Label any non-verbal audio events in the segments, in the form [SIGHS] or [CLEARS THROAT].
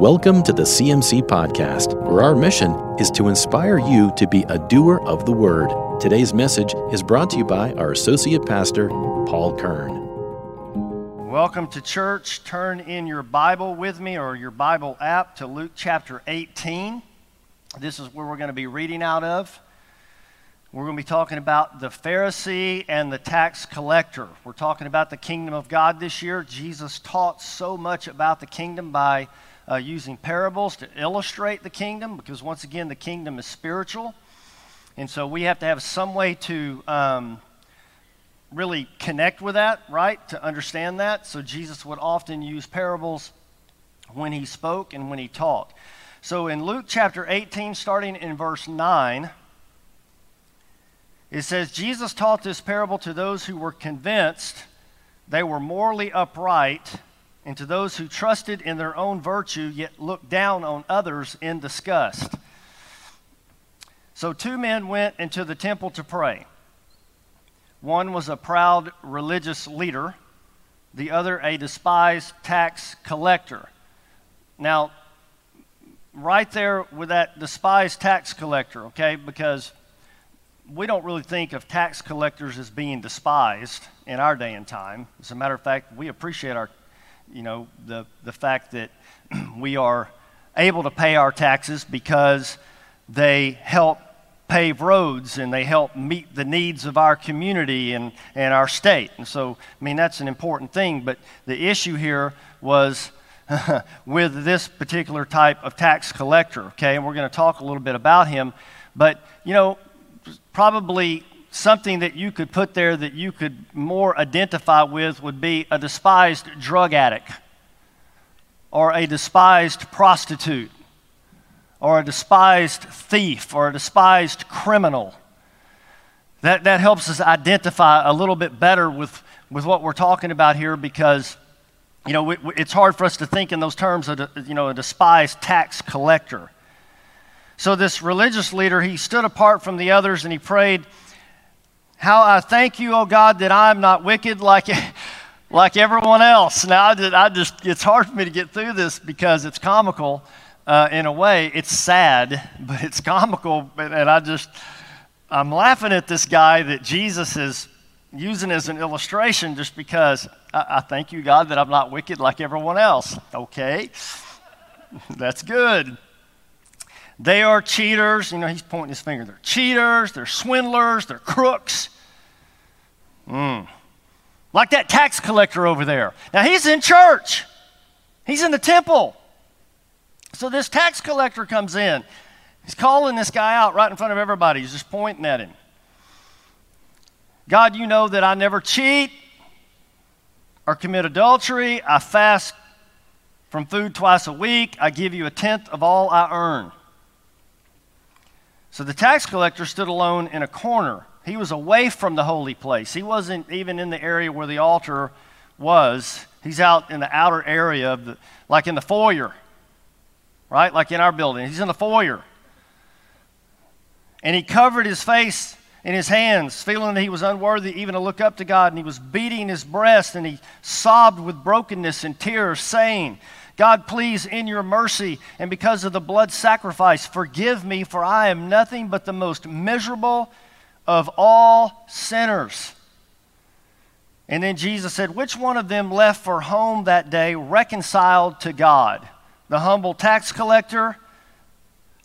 Welcome to the CMC Podcast, where our mission is to inspire you to be a doer of the Word. Today's message is brought to you by our Associate Pastor, Paul Kern. Welcome to church. Turn in your Bible with me or your Bible app to Luke chapter 18. This is where we're going to be reading out of. We're going to be talking about the Pharisee and the tax collector. We're talking about the kingdom of God this year. Jesus taught so much about the kingdom by uh, using parables to illustrate the kingdom because, once again, the kingdom is spiritual. And so we have to have some way to um, really connect with that, right? To understand that. So Jesus would often use parables when he spoke and when he taught. So in Luke chapter 18, starting in verse 9, it says, Jesus taught this parable to those who were convinced they were morally upright and to those who trusted in their own virtue yet looked down on others in disgust. So, two men went into the temple to pray. One was a proud religious leader, the other a despised tax collector. Now, right there with that despised tax collector, okay, because we don't really think of tax collectors as being despised in our day and time. As a matter of fact, we appreciate our you know, the, the fact that [CLEARS THROAT] we are able to pay our taxes because they help pave roads and they help meet the needs of our community and, and our state. And so, I mean, that's an important thing. But the issue here was [LAUGHS] with this particular type of tax collector, okay? And we're going to talk a little bit about him. But, you know, probably something that you could put there that you could more identify with would be a despised drug addict or a despised prostitute or a despised thief or a despised criminal. That, that helps us identify a little bit better with, with what we're talking about here because, you know, it's hard for us to think in those terms of, you know, a despised tax collector. So this religious leader, he stood apart from the others and he prayed, how I thank you, oh God, that I'm not wicked like, [LAUGHS] like everyone else. Now, I just, I just, it's hard for me to get through this because it's comical uh, in a way. It's sad, [LAUGHS] but it's comical. And I just, I'm laughing at this guy that Jesus is using as an illustration just because I, I thank you, God, that I'm not wicked like everyone else. Okay, [LAUGHS] that's good. They are cheaters. You know, he's pointing his finger. They're cheaters, they're swindlers, they're crooks. Mm. Like that tax collector over there. Now he's in church, he's in the temple. So this tax collector comes in. He's calling this guy out right in front of everybody. He's just pointing at him. God, you know that I never cheat or commit adultery. I fast from food twice a week. I give you a tenth of all I earn. So the tax collector stood alone in a corner he was away from the holy place. He wasn't even in the area where the altar was. He's out in the outer area of the, like in the foyer, right? Like in our building. He's in the foyer. And he covered his face in his hands, feeling that he was unworthy even to look up to God. And he was beating his breast and he sobbed with brokenness and tears, saying, God, please, in your mercy and because of the blood sacrifice, forgive me, for I am nothing but the most miserable of all sinners. And then Jesus said, Which one of them left for home that day reconciled to God? The humble tax collector,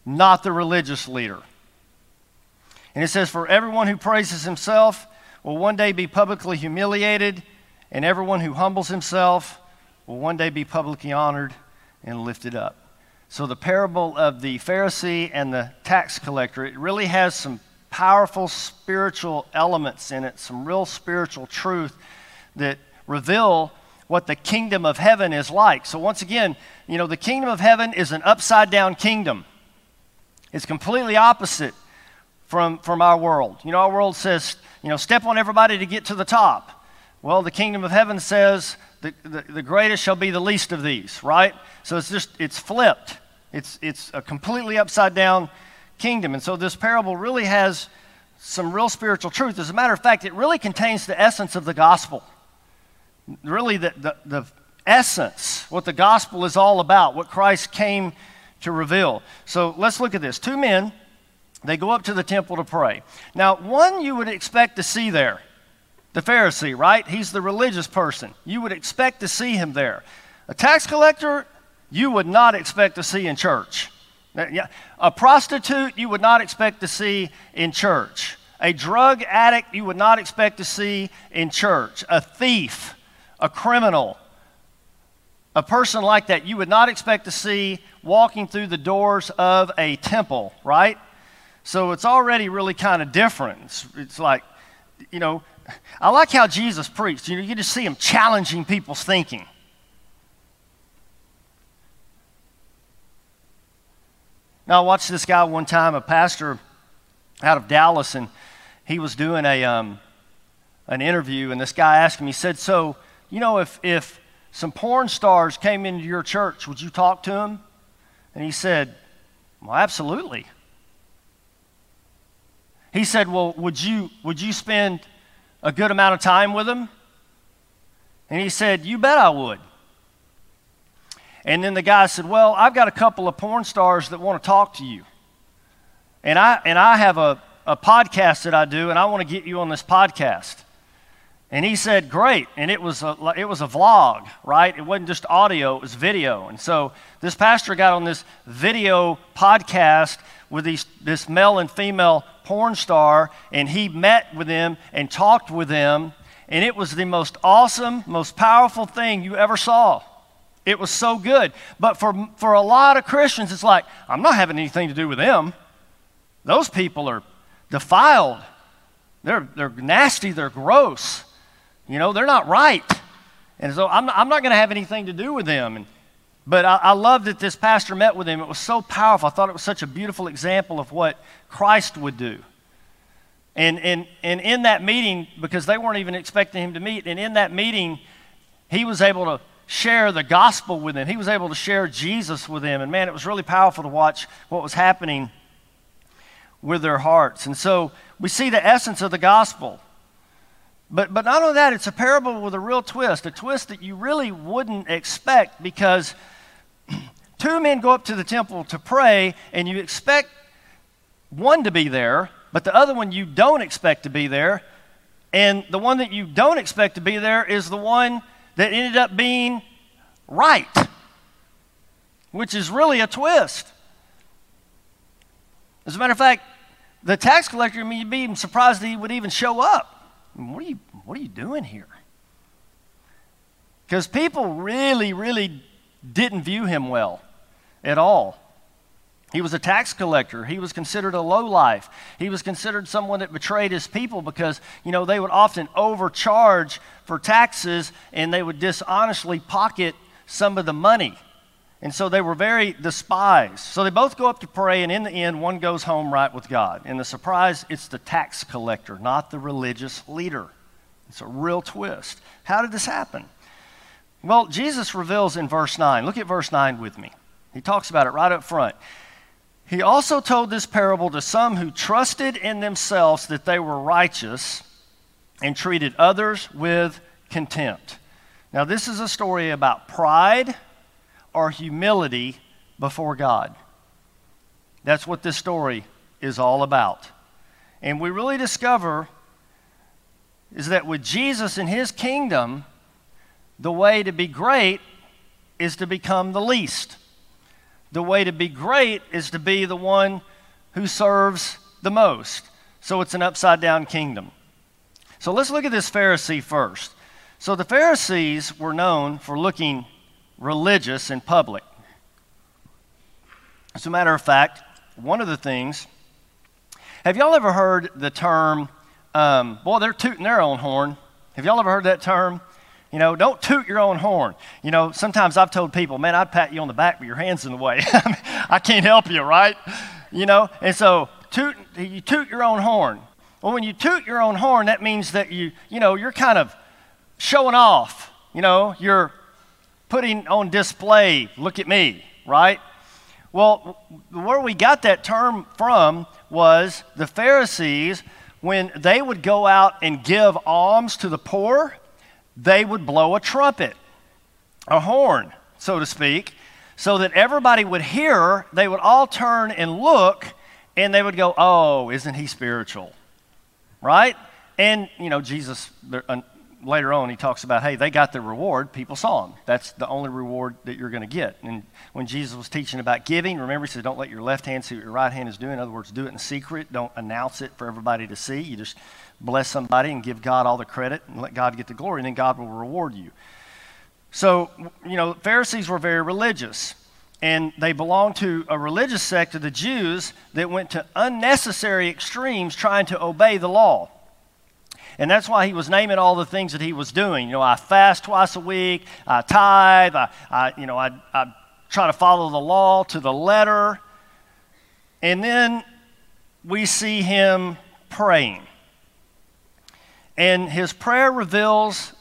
not the religious leader. And it says, For everyone who praises himself will one day be publicly humiliated, and everyone who humbles himself will one day be publicly honored and lifted up. So the parable of the Pharisee and the tax collector, it really has some powerful spiritual elements in it, some real spiritual truth that reveal what the kingdom of heaven is like. So, once again, you know, the kingdom of heaven is an upside down kingdom, it's completely opposite from, from our world. You know, our world says, you know, step on everybody to get to the top. Well, the kingdom of heaven says, the, the, the greatest shall be the least of these, right? So it's just, it's flipped. It's, it's a completely upside down kingdom. And so this parable really has some real spiritual truth. As a matter of fact, it really contains the essence of the gospel. Really, the, the, the essence, what the gospel is all about, what Christ came to reveal. So let's look at this. Two men, they go up to the temple to pray. Now, one you would expect to see there, the Pharisee, right? He's the religious person. You would expect to see him there. A tax collector, you would not expect to see in church. Uh, a prostitute, you would not expect to see in church. A drug addict, you would not expect to see in church. A thief, a criminal, a person like that, you would not expect to see walking through the doors of a temple, right? So it's already really kind of different. It's, it's, like, you know, I like how Jesus preached. You know, you just see him challenging people's thinking. Now, I watched this guy one time, a pastor out of Dallas, and he was doing a, um, an interview, and this guy asked him, he said, So, you know, if, if some porn stars came into your church, would you talk to them? And he said, Well, absolutely. He said, Well, would you, would you spend a good amount of time with him? And he said, You bet I would. And then the guy said, Well, I've got a couple of porn stars that want to talk to you. And I, and I have a, a podcast that I do, and I want to get you on this podcast. And he said, Great. And it was, a, it was a vlog, right? It wasn't just audio, it was video. And so this pastor got on this video podcast with these, this male and female porn star, and he met with them and talked with them. And it was the most awesome, most powerful thing you ever saw. It was so good. But for, for a lot of Christians, it's like, I'm not having anything to do with them. Those people are defiled. They're, they're nasty. They're gross. You know, they're not right. And so I'm not, I'm not going to have anything to do with them. And, but I, I love that this pastor met with him. It was so powerful. I thought it was such a beautiful example of what Christ would do. And, and, and in that meeting, because they weren't even expecting him to meet, and in that meeting, he was able to share the gospel with them. He was able to share Jesus with them. And man, it was really powerful to watch what was happening with their hearts. And so we see the essence of the gospel. But, but not only that, it's a parable with a real twist, a twist that you really wouldn't expect because two men go up to the temple to pray, and you expect one to be there, but the other one you don't expect to be there. And the one that you don't expect to be there is the one that ended up being right, which is really a twist. As a matter of fact, the tax collector, I mean, you'd be surprised that he would even show up. what are you, what are you doing here? Because people really, really didn't view him well at all. He was a tax collector. He was considered a lowlife. He was considered someone that betrayed his people because, you know, they would often overcharge for taxes and they would dishonestly pocket some of the money. And so they were very despised. So they both go up to pray, and in the end, one goes home right with God. And the surprise, it's the tax collector, not the religious leader. It's a real twist. How did this happen? Well, Jesus reveals in verse 9. Look at verse 9 with me. He talks about it right up front. He also told this parable to some who trusted in themselves that they were righteous and treated others with contempt. Now, this is a story about pride or humility before God. That's what this story is all about. And we really discover is that with Jesus and his kingdom, the way to be great is to become the least the way to be great is to be the one who serves the most. So it's an upside down kingdom. So let's look at this Pharisee first. So the Pharisees were known for looking religious in public. As a matter of fact, one of the things, have y'all ever heard the term, um, boy, they're tooting their own horn? Have y'all ever heard that term? You know, don't toot your own horn. You know, sometimes I've told people, man, I'd pat you on the back, but your hand's in the way. [LAUGHS] I can't help you, right? You know, and so toot, you toot your own horn. Well, when you toot your own horn, that means that you, you know, you're kind of showing off. You know, you're putting on display, look at me, right? Well, where we got that term from was the Pharisees, when they would go out and give alms to the poor, they would blow a trumpet. a horn, so to speak, so that everybody would hear, they would all turn and look, and they would go, Oh, isn't he spiritual? Right? And, you know, Jesus, later on, he talks about, hey, they got the reward. People saw him. That's the only reward that you're going to get. And when Jesus was teaching about giving, remember, he said, don't let your left hand see what your right hand is doing. In other words, do it in secret. Don't announce it for everybody to see. You just bless somebody and give God all the credit and let God get the glory, and then God will reward you. So, you know, Pharisees were very religious. And they belonged to a religious sect of the Jews that went to unnecessary extremes trying to obey the law. And that's why he was naming all the things that he was doing. You know, I fast twice a week, I tithe, I, I you know, I, I try to follow the law to the letter. And then we see him praying. And his prayer reveals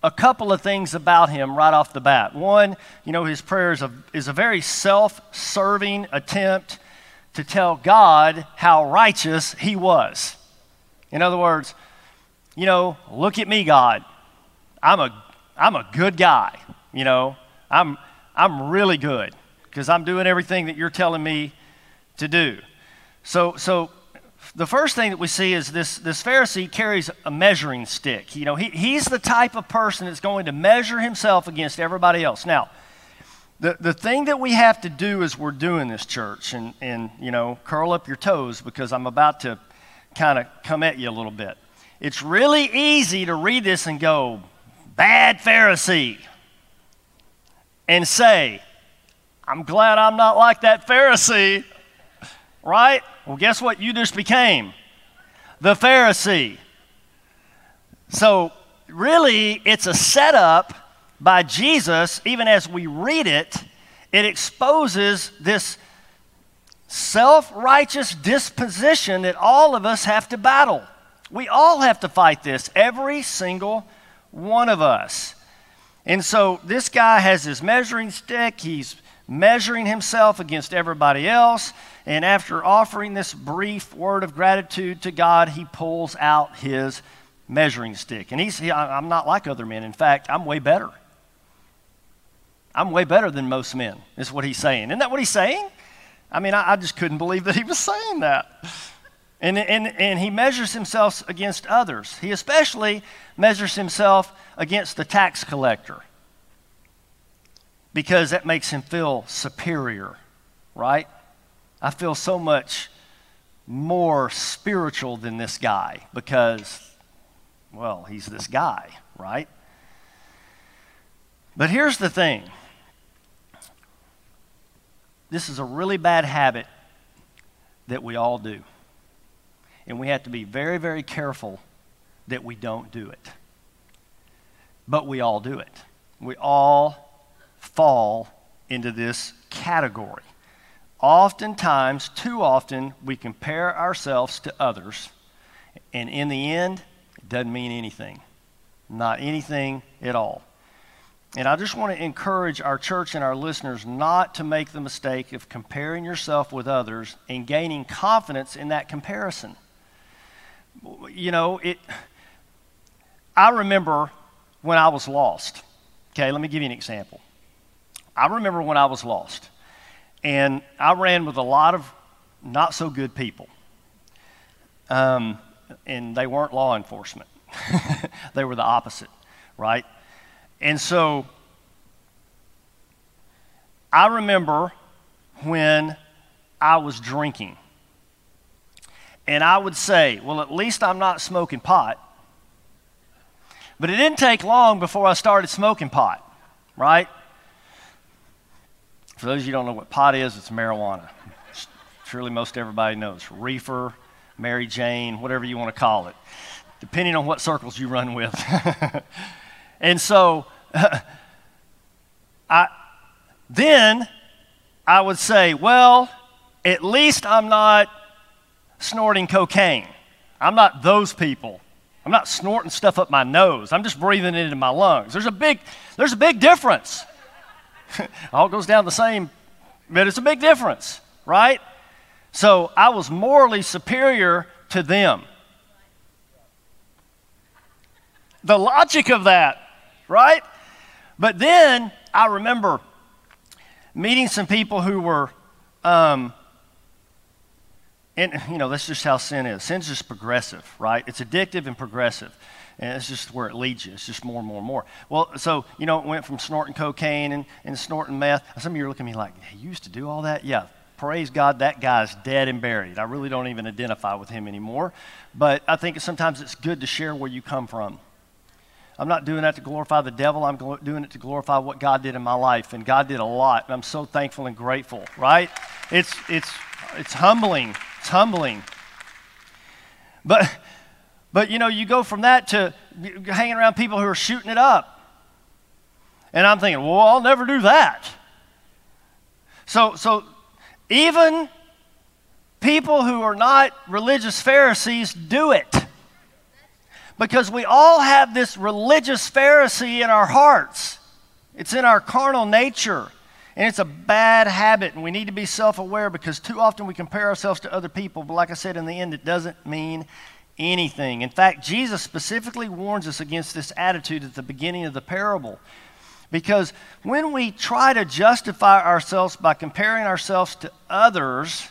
a couple of things about him right off the bat. One, you know, his prayer is a, is a very self serving attempt to tell God how righteous he was. In other words, you know, look at me, God. I'm a, I'm a good guy. You know, I'm, I'm really good because I'm doing everything that you're telling me to do. So, so the first thing that we see is this, this Pharisee carries a measuring stick. You know, he, he's the type of person that's going to measure himself against everybody else. Now, the, the thing that we have to do as we're doing this church, and, and you know, curl up your toes because I'm about to kind of come at you a little bit. It's really easy to read this and go, bad Pharisee, and say, I'm glad I'm not like that Pharisee, right? Well, guess what you just became? The Pharisee. So, really, it's a setup by Jesus, even as we read it, it exposes this self righteous disposition that all of us have to battle. We all have to fight this, every single one of us. And so this guy has his measuring stick. He's measuring himself against everybody else. And after offering this brief word of gratitude to God, he pulls out his measuring stick. And he's, he, I'm not like other men. In fact, I'm way better. I'm way better than most men, is what he's saying. Isn't that what he's saying? I mean, I, I just couldn't believe that he was saying that. And, and, and he measures himself against others. He especially measures himself against the tax collector because that makes him feel superior, right? I feel so much more spiritual than this guy because, well, he's this guy, right? But here's the thing this is a really bad habit that we all do. And we have to be very, very careful that we don't do it. But we all do it. We all fall into this category. Oftentimes, too often, we compare ourselves to others, and in the end, it doesn't mean anything. Not anything at all. And I just want to encourage our church and our listeners not to make the mistake of comparing yourself with others and gaining confidence in that comparison you know, it, I remember when I was lost. Okay, let me give you an example. I remember when I was lost, and I ran with a lot of not so good people. Um, and they weren't law enforcement, [LAUGHS] they were the opposite, right? And so I remember when I was drinking. And I would say, well, at least I'm not smoking pot. But it didn't take long before I started smoking pot, right? For those of you who don't know what pot is, it's marijuana. Surely most everybody knows. Reefer, Mary Jane, whatever you want to call it, depending on what circles you run with. [LAUGHS] and so, [LAUGHS] I, then I would say, well, at least I'm not snorting cocaine. I'm not those people. I'm not snorting stuff up my nose. I'm just breathing it into my lungs. There's a big, there's a big difference. [LAUGHS] All goes down the same, but it's a big difference, right? So I was morally superior to them. The logic of that, right? But then I remember meeting some people who were, um, and you know, that's just how sin is. Sin's just progressive, right? It's addictive and progressive. And it's just where it leads you. It's just more and more and more. Well, so, you know, it went from snorting cocaine and, and snorting meth. Some of you are looking at me like, you used to do all that? Yeah, praise God, that guy's dead and buried. I really don't even identify with him anymore. But I think sometimes it's good to share where you come from. I'm not doing that to glorify the devil. I'm doing it to glorify what God did in my life. And God did a lot. And I'm so thankful and grateful, right? It's, it's, it's humbling. It's humbling. But but you know, you go from that to hanging around people who are shooting it up. And I'm thinking, well, I'll never do that. So, so even people who are not religious Pharisees do it. Because we all have this religious Pharisee in our hearts. It's in our carnal nature. And it's a bad habit, and we need to be self aware because too often we compare ourselves to other people. But like I said, in the end, it doesn't mean anything. In fact, Jesus specifically warns us against this attitude at the beginning of the parable. Because when we try to justify ourselves by comparing ourselves to others,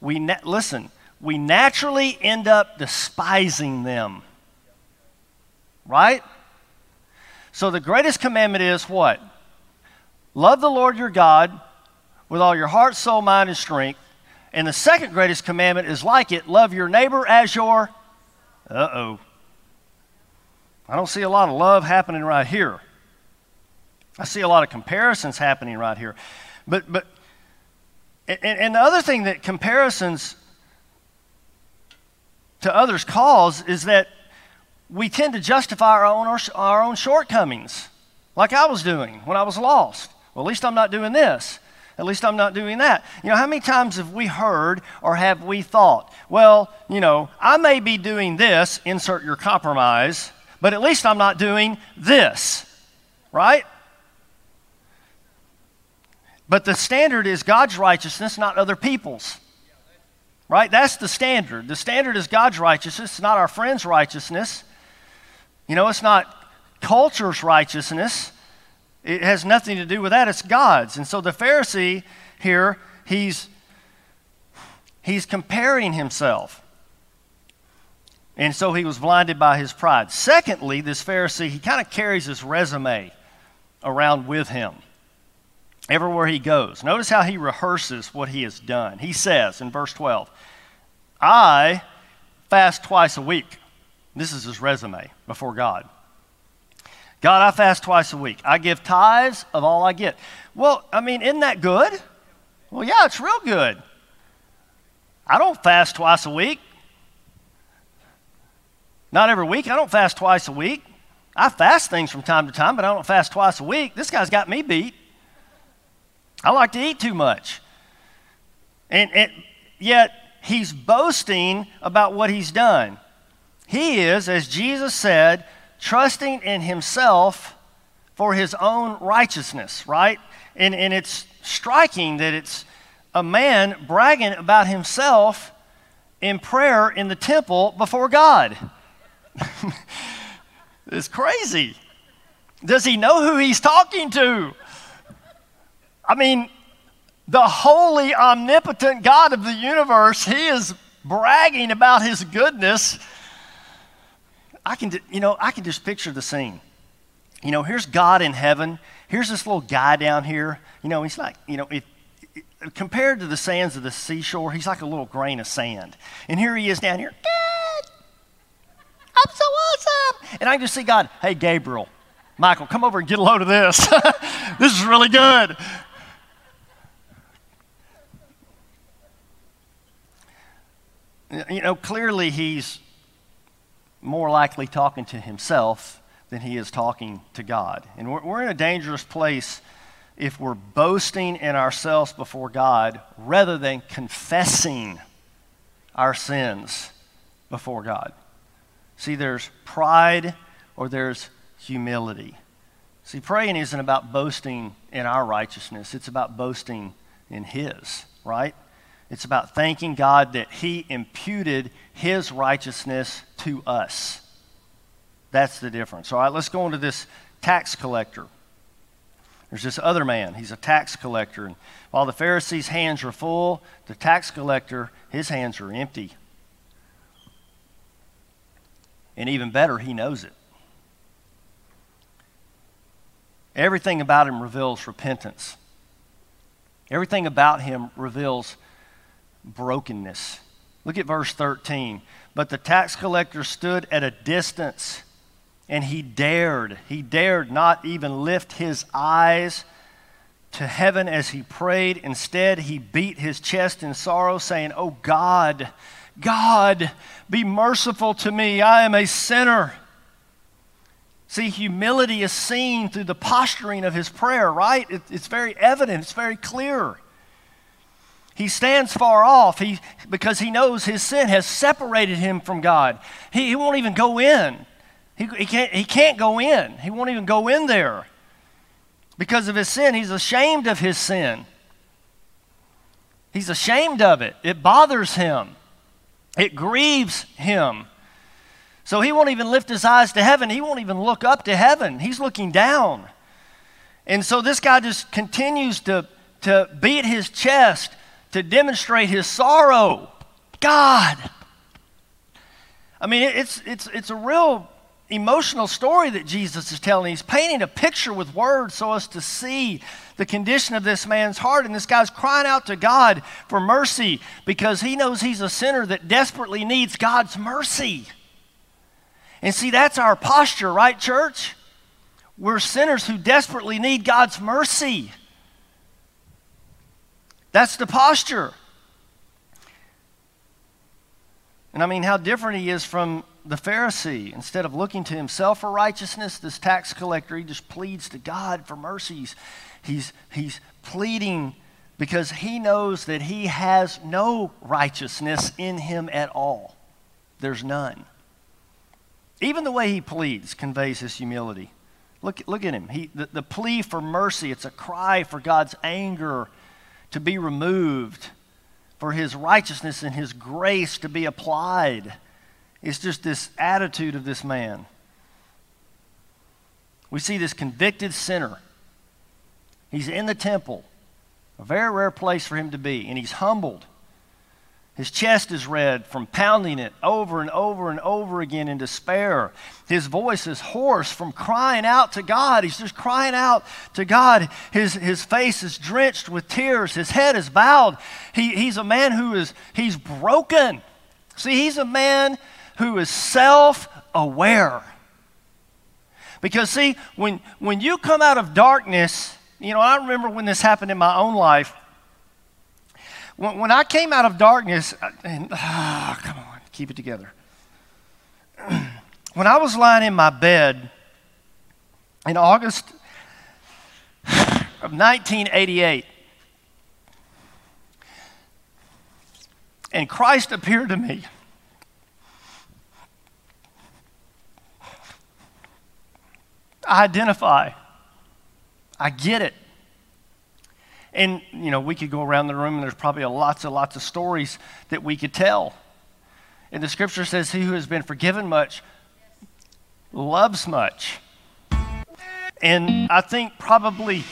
we na- listen, we naturally end up despising them. Right? So the greatest commandment is what? Love the Lord your God with all your heart, soul, mind, and strength. And the second greatest commandment is like it love your neighbor as your uh oh. I don't see a lot of love happening right here. I see a lot of comparisons happening right here. But, but, and, and the other thing that comparisons to others cause is that we tend to justify our own, our own shortcomings, like I was doing when I was lost. Well, at least I'm not doing this. At least I'm not doing that. You know, how many times have we heard or have we thought, well, you know, I may be doing this, insert your compromise, but at least I'm not doing this, right? But the standard is God's righteousness, not other people's. Right? That's the standard. The standard is God's righteousness, not our friend's righteousness. You know, it's not culture's righteousness. It has nothing to do with that, it's God's. And so the Pharisee here, he's he's comparing himself. And so he was blinded by his pride. Secondly, this Pharisee, he kind of carries his resume around with him everywhere he goes. Notice how he rehearses what he has done. He says in verse 12, I fast twice a week. This is his resume before God. God, I fast twice a week. I give tithes of all I get. Well, I mean, isn't that good? Well, yeah, it's real good. I don't fast twice a week. Not every week. I don't fast twice a week. I fast things from time to time, but I don't fast twice a week. This guy's got me beat. I like to eat too much. And, yet, he's boasting about what he's done. He is, as Jesus said, trusting in himself for his own righteousness, right? And, and it's striking that it's a man bragging about himself in prayer in the temple before God. [LAUGHS] it's crazy. Does he know who he's talking to? I mean, the holy, omnipotent God of the universe, he is bragging about his goodness I can, you know, I can just picture the scene. You know, here's God in heaven. Here's this little guy down here. You know, he's like, you know, if, compared to the sands of the seashore, he's like a little grain of sand. And here he is down here. God, I'm so awesome. And I can just see God, hey, Gabriel, Michael, come over and get a load of this. [LAUGHS] this is really good. You know, clearly he's more likely talking to himself than he is talking to God. And we're, we're in a dangerous place if we're boasting in ourselves before God rather than confessing our sins before God. See, there's pride or there's humility. See, praying isn't about boasting in our righteousness, it's about boasting in His, right? It's about thanking God that He imputed His righteousness to us. That's the difference. All right, let's go into this tax collector. There's this other man. He's a tax collector. And while the Pharisee's hands are full, the tax collector, his hands are empty. And even better, he knows it. Everything about him reveals repentance. Everything about him reveals brokenness. Look at verse 13. But the tax collector stood at a distance and he dared, he dared not even lift his eyes to heaven as he prayed. Instead, he beat his chest in sorrow, saying, Oh God, God, be merciful to me. I am a sinner. See, humility is seen through the posturing of his prayer, right? It, it's very evident, it's very clear. He stands far off he, because he knows his sin has separated him from God. He, he won't even go in. He, he, can't, he can't go in. He won't even go in there because of his sin. He's ashamed of his sin. He's ashamed of it. It bothers him, it grieves him. So he won't even lift his eyes to heaven. He won't even look up to heaven. He's looking down. And so this guy just continues to, to beat his chest to demonstrate his sorrow. God. I mean, it's, it's, it's a real emotional story that Jesus is telling. He's painting a picture with words so as to see the condition of this man's heart. And this guy's crying out to God for mercy because he knows he's a sinner that desperately needs God's mercy. And see, that's our posture, right, church? We're sinners who desperately need God's mercy. That's the posture. And I mean, how different he is from the Pharisee, instead of looking to himself for righteousness, this tax collector, he just pleads to God for mercies. He's, he's pleading because he knows that he has no righteousness in him at all. There's none. Even the way he pleads conveys his humility. Look, look at him. He, the, the plea for mercy, it's a cry for God's anger to be removed, for his righteousness and his grace to be applied. It's just this attitude of this man. We see this convicted sinner. He's in the temple, a very rare place for him to be, and he's humbled. His chest is red from pounding it over and over and over again in despair. His voice is hoarse from crying out to God. He's just crying out to God. His, his face is drenched with tears. His head is bowed. He, he's a man who is, he's broken. See, he's a man who is self aware. Because, see, when, when you come out of darkness, you know, I remember when this happened in my own life. When, I came out of darkness, uh, and oh, come on, keep it together. [CLEARS THROAT] when I was lying in my bed in August of 1988, and Christ appeared to me. I identify. I get it. And, you know, we could go around the room and there's probably lots and lots of stories that we could tell. And the scripture says, He who has been forgiven much loves much. And I think probably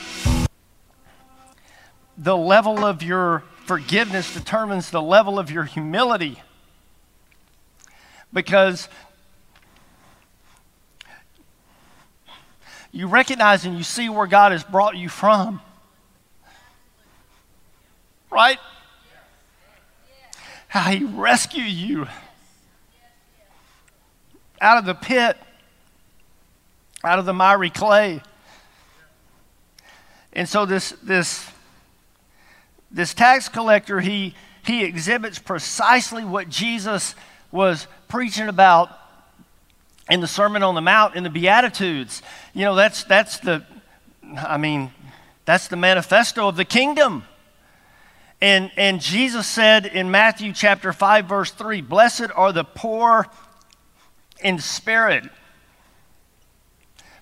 the level of your forgiveness determines the level of your humility. Because you recognize and you see where God has brought you from. Right? How He rescued you out of the pit, out of the miry clay. And so this, this, this tax collector, he, he exhibits precisely what Jesus was preaching about in the Sermon on the Mount, in the Beatitudes. You know, that's, that's the, I mean, that's the manifesto of the kingdom. And, and Jesus said in Matthew chapter 5, verse 3 Blessed are the poor in spirit,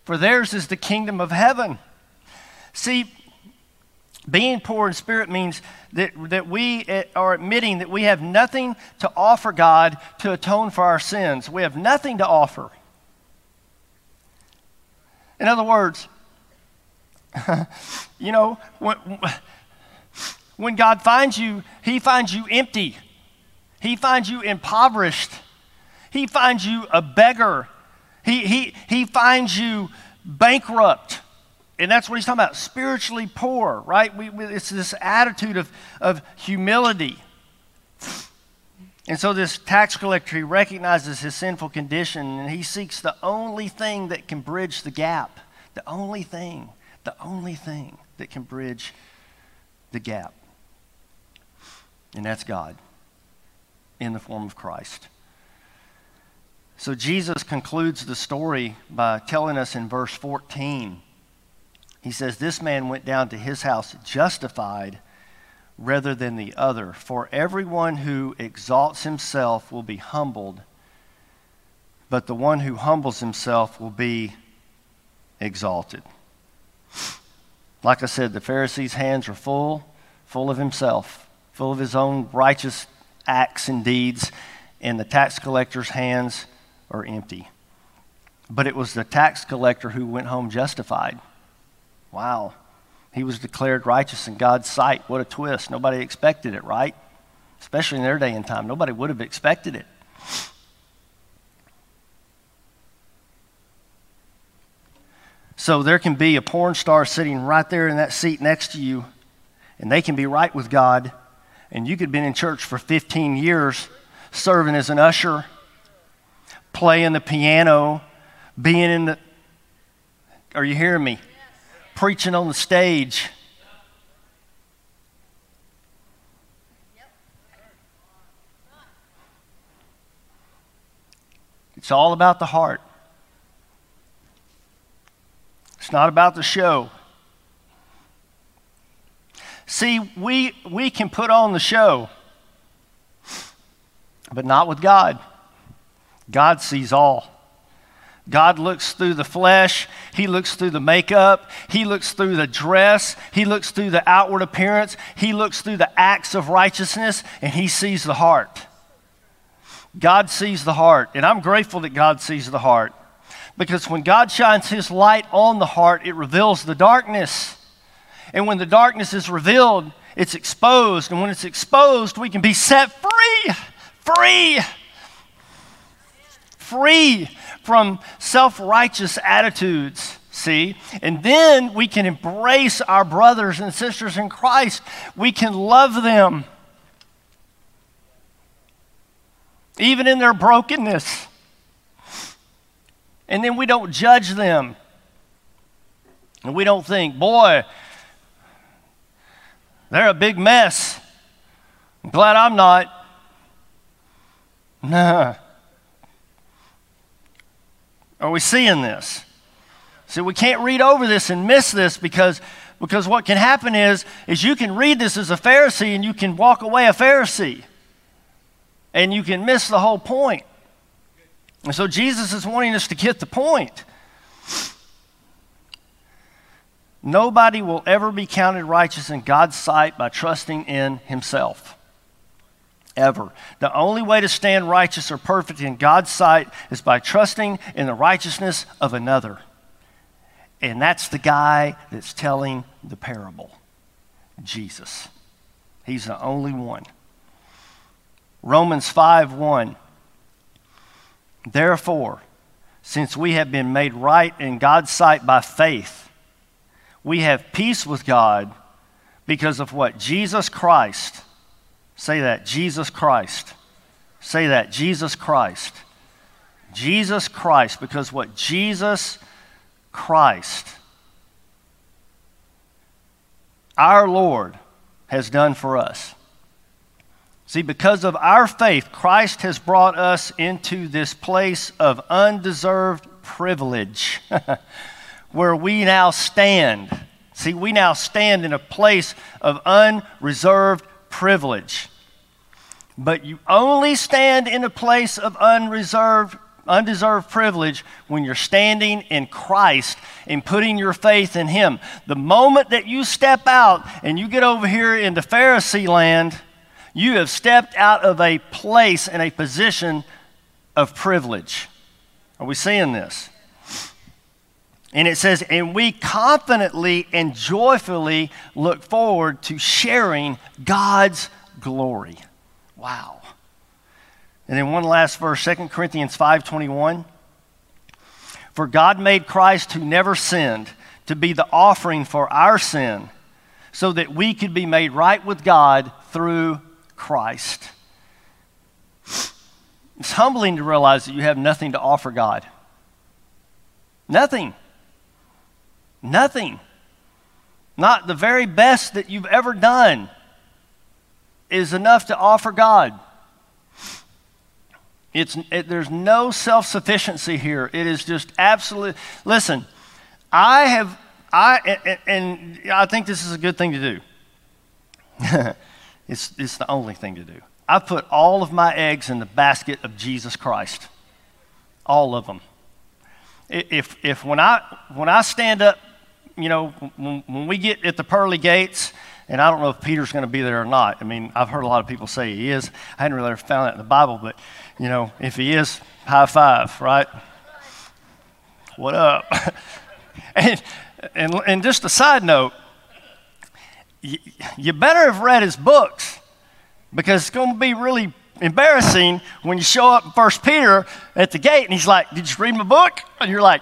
for theirs is the kingdom of heaven. See, being poor in spirit means that, that we eh, are admitting that we have nothing to offer God to atone for our sins. We have nothing to offer. In other words, [LAUGHS] you know, when, when God finds you, He finds you empty. He finds you impoverished. He finds you a beggar. He, he, he finds you bankrupt. And that's what he's talking about spiritually poor, right? We, we, it's this attitude of, of humility. And so, this tax collector, he recognizes his sinful condition and he seeks the only thing that can bridge the gap. The only thing, the only thing that can bridge the gap. And that's God in the form of Christ. So, Jesus concludes the story by telling us in verse 14 he says, This man went down to his house justified rather than the other. For everyone who exalts himself will be humbled, but the one who humbles himself will be exalted. Like I said, the Pharisee's hands are full, full of himself, full of his own righteous acts and deeds, and the tax collector's hands are empty. But it was the tax collector who went home justified. Wow. He was declared righteous in God's sight. What a twist. Nobody expected it, right? Especially in their day and time. Nobody would have expected it. So there can be a porn star sitting right there in that seat next to you, and they can be right with God, and you could have been in church for 15 years, serving as an usher, playing the piano, being in the. Are you hearing me? preaching on the stage. It's all about the heart. It's not about the show. See, we, we can put on the show, but not with God. God sees all. God looks through the flesh, He looks through the makeup, He looks through the dress, He looks through the outward appearance, He looks through the acts of righteousness, and He sees the heart. God sees the heart, and I'm grateful that God sees the heart because when God shines His light on the heart, it reveals the darkness. And when the darkness is revealed, it's exposed, and when it's exposed, we can be set free. Free free from self righteous attitudes. See? And then we can embrace our brothers and sisters in Christ. We can love them, even in their brokenness. And then we don't judge them. And we don't think, boy, they're a big mess. I'm glad I'm not. Nah. [LAUGHS] Are we seeing this? See, we can't read over this and miss this because, because what can happen is, is you can read this as a Pharisee and you can walk away a Pharisee. And you can miss the whole point. And so Jesus is wanting us to get the point. Nobody will ever be counted righteous in God's sight by trusting in himself ever. The only way to stand righteous or perfect in God's sight is by trusting in the righteousness of another. And that's the guy that's telling the parable Jesus. He's the only one. Romans 5 1. Therefore, since we have been made right in God's sight by faith, we have peace with God because of what Jesus Christ Say that, Jesus Christ. Say that, Jesus Christ. Jesus Christ, because what Jesus Christ, our Lord, has done for us. See, because of our faith, Christ has brought us into this place of undeserved privilege [LAUGHS] where we now stand. See, we now stand in a place of unreserved privilege. But you only stand in a place of unreserved, undeserved privilege when you're standing in Christ and putting your faith in Him. The moment that you step out and you get over here into Pharisee land, you have stepped out of a place and a position of privilege. Are we seeing this? And it says, and we confidently and joyfully look forward to sharing God's glory. Wow. And then one last verse, 2 Corinthians 5:21. For God made Christ who never sinned to be the offering for our sin, so that we could be made right with God through Christ. It's humbling to realize that you have nothing to offer God. Nothing. Nothing. Not the very best that you've ever done is enough to offer God. It's, it, there's no self sufficiency here. It is just absolute. Listen, I have, I, and, and I think this is a good thing to do. [LAUGHS] it's, it's the only thing to do. I put all of my eggs in the basket of Jesus Christ. All of them. If, if when, I, when I stand up, you know, when, when we get at the pearly gates, and I don't know if Peter's going to be there or not. I mean, I've heard a lot of people say he is. I hadn't really found that in the Bible, but, you know, if he is, high five, right? What up? [LAUGHS] and, and, and just a side note, you, you better have read his books because it's going to be really embarrassing when you show up in First Peter at the gate and he's like, Did you read my book? And you're like,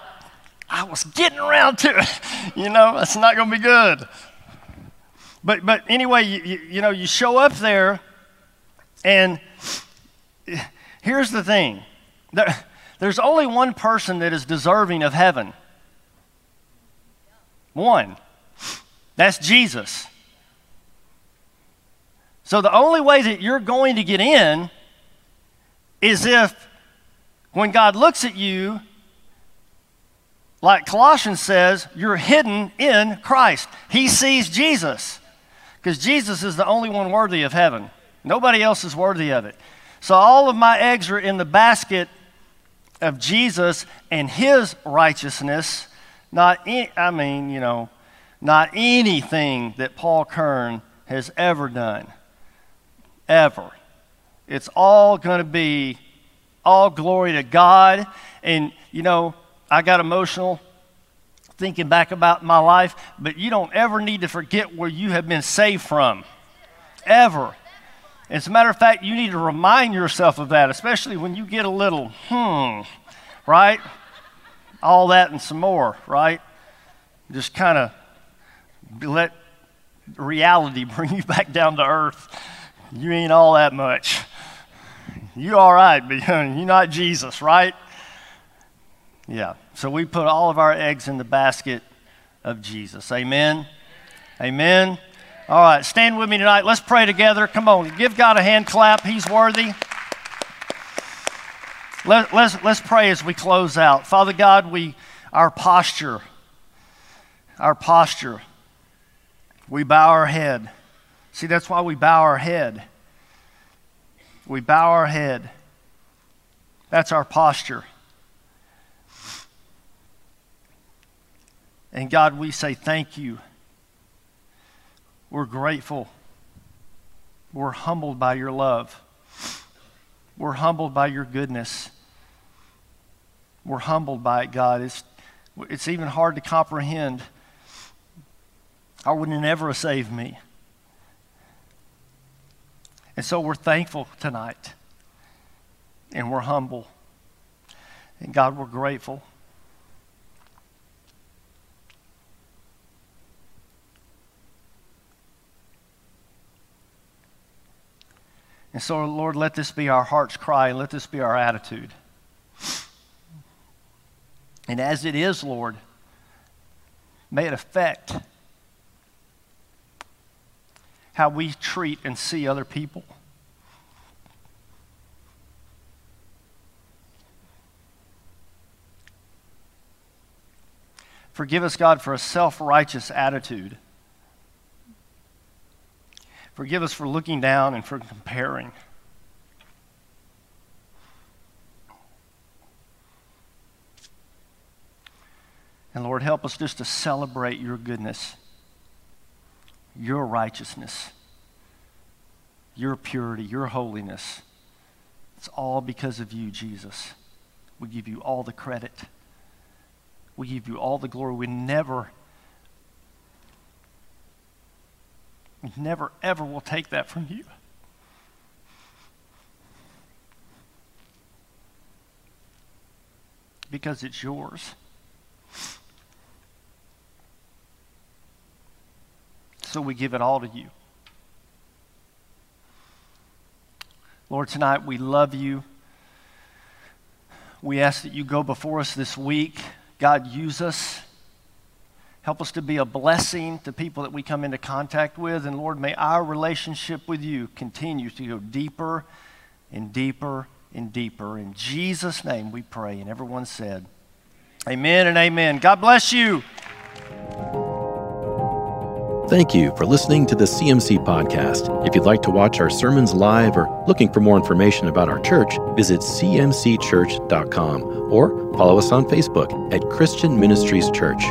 I was getting around to it. [LAUGHS] you know, that's not going to be good. But, but anyway, you, you, you know, you show up there, and [SIGHS] here's the thing there, [LAUGHS] there's only one person that is deserving of heaven. One. That's Jesus. So the only way that you're going to get in is if when God looks at you, like Colossians says, you're hidden in Christ. He sees Jesus because Jesus is the only one worthy of heaven. Nobody else is worthy of it. So all of my eggs are in the basket of Jesus and his righteousness, not, any, I mean, you know, not anything that Paul Kern has ever done. Ever. It's all going to be all glory to God. And, you know, I got emotional thinking back about my life, but you don't ever need to forget where you have been saved from. Ever. As a matter of fact, you need to remind yourself of that, especially when you get a little, hmm, right? All that and some more, right? Just kind of let reality [LAUGHS] bring you back down to earth. You ain't all that much. You all right, but [LAUGHS] you're not Jesus, right? Yeah. So we put all of our eggs in the basket of Jesus. Amen. Amen. All right, stand with me tonight. Let's pray together. Come on, give God a hand clap. He's worthy. Let, let's, let's pray as we close out. Father God, we, our posture, our posture, we bow our head. See, that's why we bow our head. We bow our head. That's our posture. And God, we say thank you. We're grateful. We're humbled by your love. We're humbled by your goodness. We're humbled by it, God. It's, it's even hard to comprehend. I would never have saved me. And so we're thankful tonight. And we're humble. And God, we're grateful. And so, Lord, let this be our heart's cry let this be our attitude. And as it is, Lord, may it affect how we treat and see other people. Forgive us, God, for a self righteous attitude. Forgive us for looking down and for comparing. And Lord, help us just to celebrate your goodness, your righteousness, your purity, your holiness. It's all because of you, Jesus. We give you all the credit. We give you all the glory. We never, never, ever will take that from you. Because it's yours. So we give it all to you. Lord, tonight we love you. We ask that you go before us this week. God, use us. Help us to be a blessing to people that we come into contact with. And Lord, may our relationship with you continue to go deeper and deeper and deeper. In Jesus' name we pray. And everyone said, Amen and amen. God bless you. Thank you for listening to the CMC podcast. If you'd like to watch our sermons live or looking for more information about our church, visit cmcchurch.com or follow us on Facebook at Christian Ministries Church.